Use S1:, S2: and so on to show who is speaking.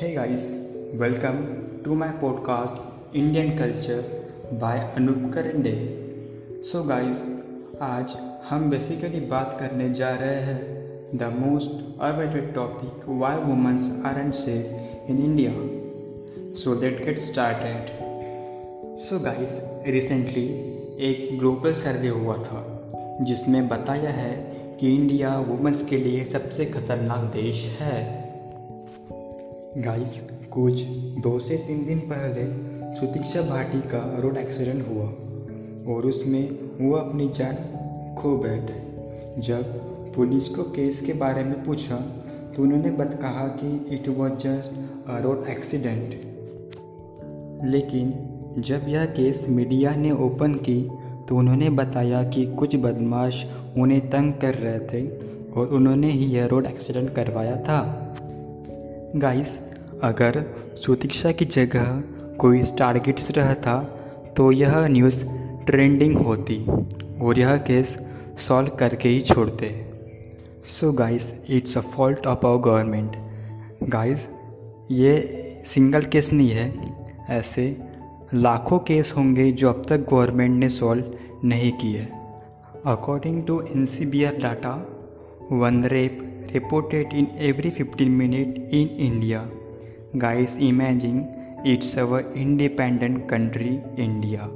S1: Hey guys, welcome to my podcast Indian Culture by Anup Karande so guys आज हम basically बात करने जा रहे हैं the most awaited topic why womens are unsafe in India so let get started so guys recently एक global survey हुआ था जिसमें बताया है कि इंडिया वुमेंस के लिए सबसे खतरनाक देश है। गाइस कुछ दो से तीन दिन पहले सुतीक्षा भाटी का रोड एक्सीडेंट हुआ और उसमें वो अपनी जान खो बैठे। जब पुलिस को केस के बारे में पूछा तो उन्होंने बत कहा कि it was just a road accident लेकिन जब यह केस मीडिया ने ओपन की तो उन्होंने बताया कि कुछ बदमाश उन्हें तंग कर रहे थे और उन्होंने ही यह रोड एक्सीडेंट करवाया था। गाइस अगर सुतीक्षा की जगह कोई टारगेट्स रहता तो यह न्यूज़ ट्रेंडिंग होती और यह केस सॉल्व करके ही छोड़ते। So guys it's a fault of our government guys ये सिंगल केस नहीं है, ऐसे लाखों केस होंगे जो अब तक गवर्नमेंट ने सॉल्व नहीं किए। According to N C B R data one rape reported in every 15 minutes in India. Guys, imagine it's our independent country, India.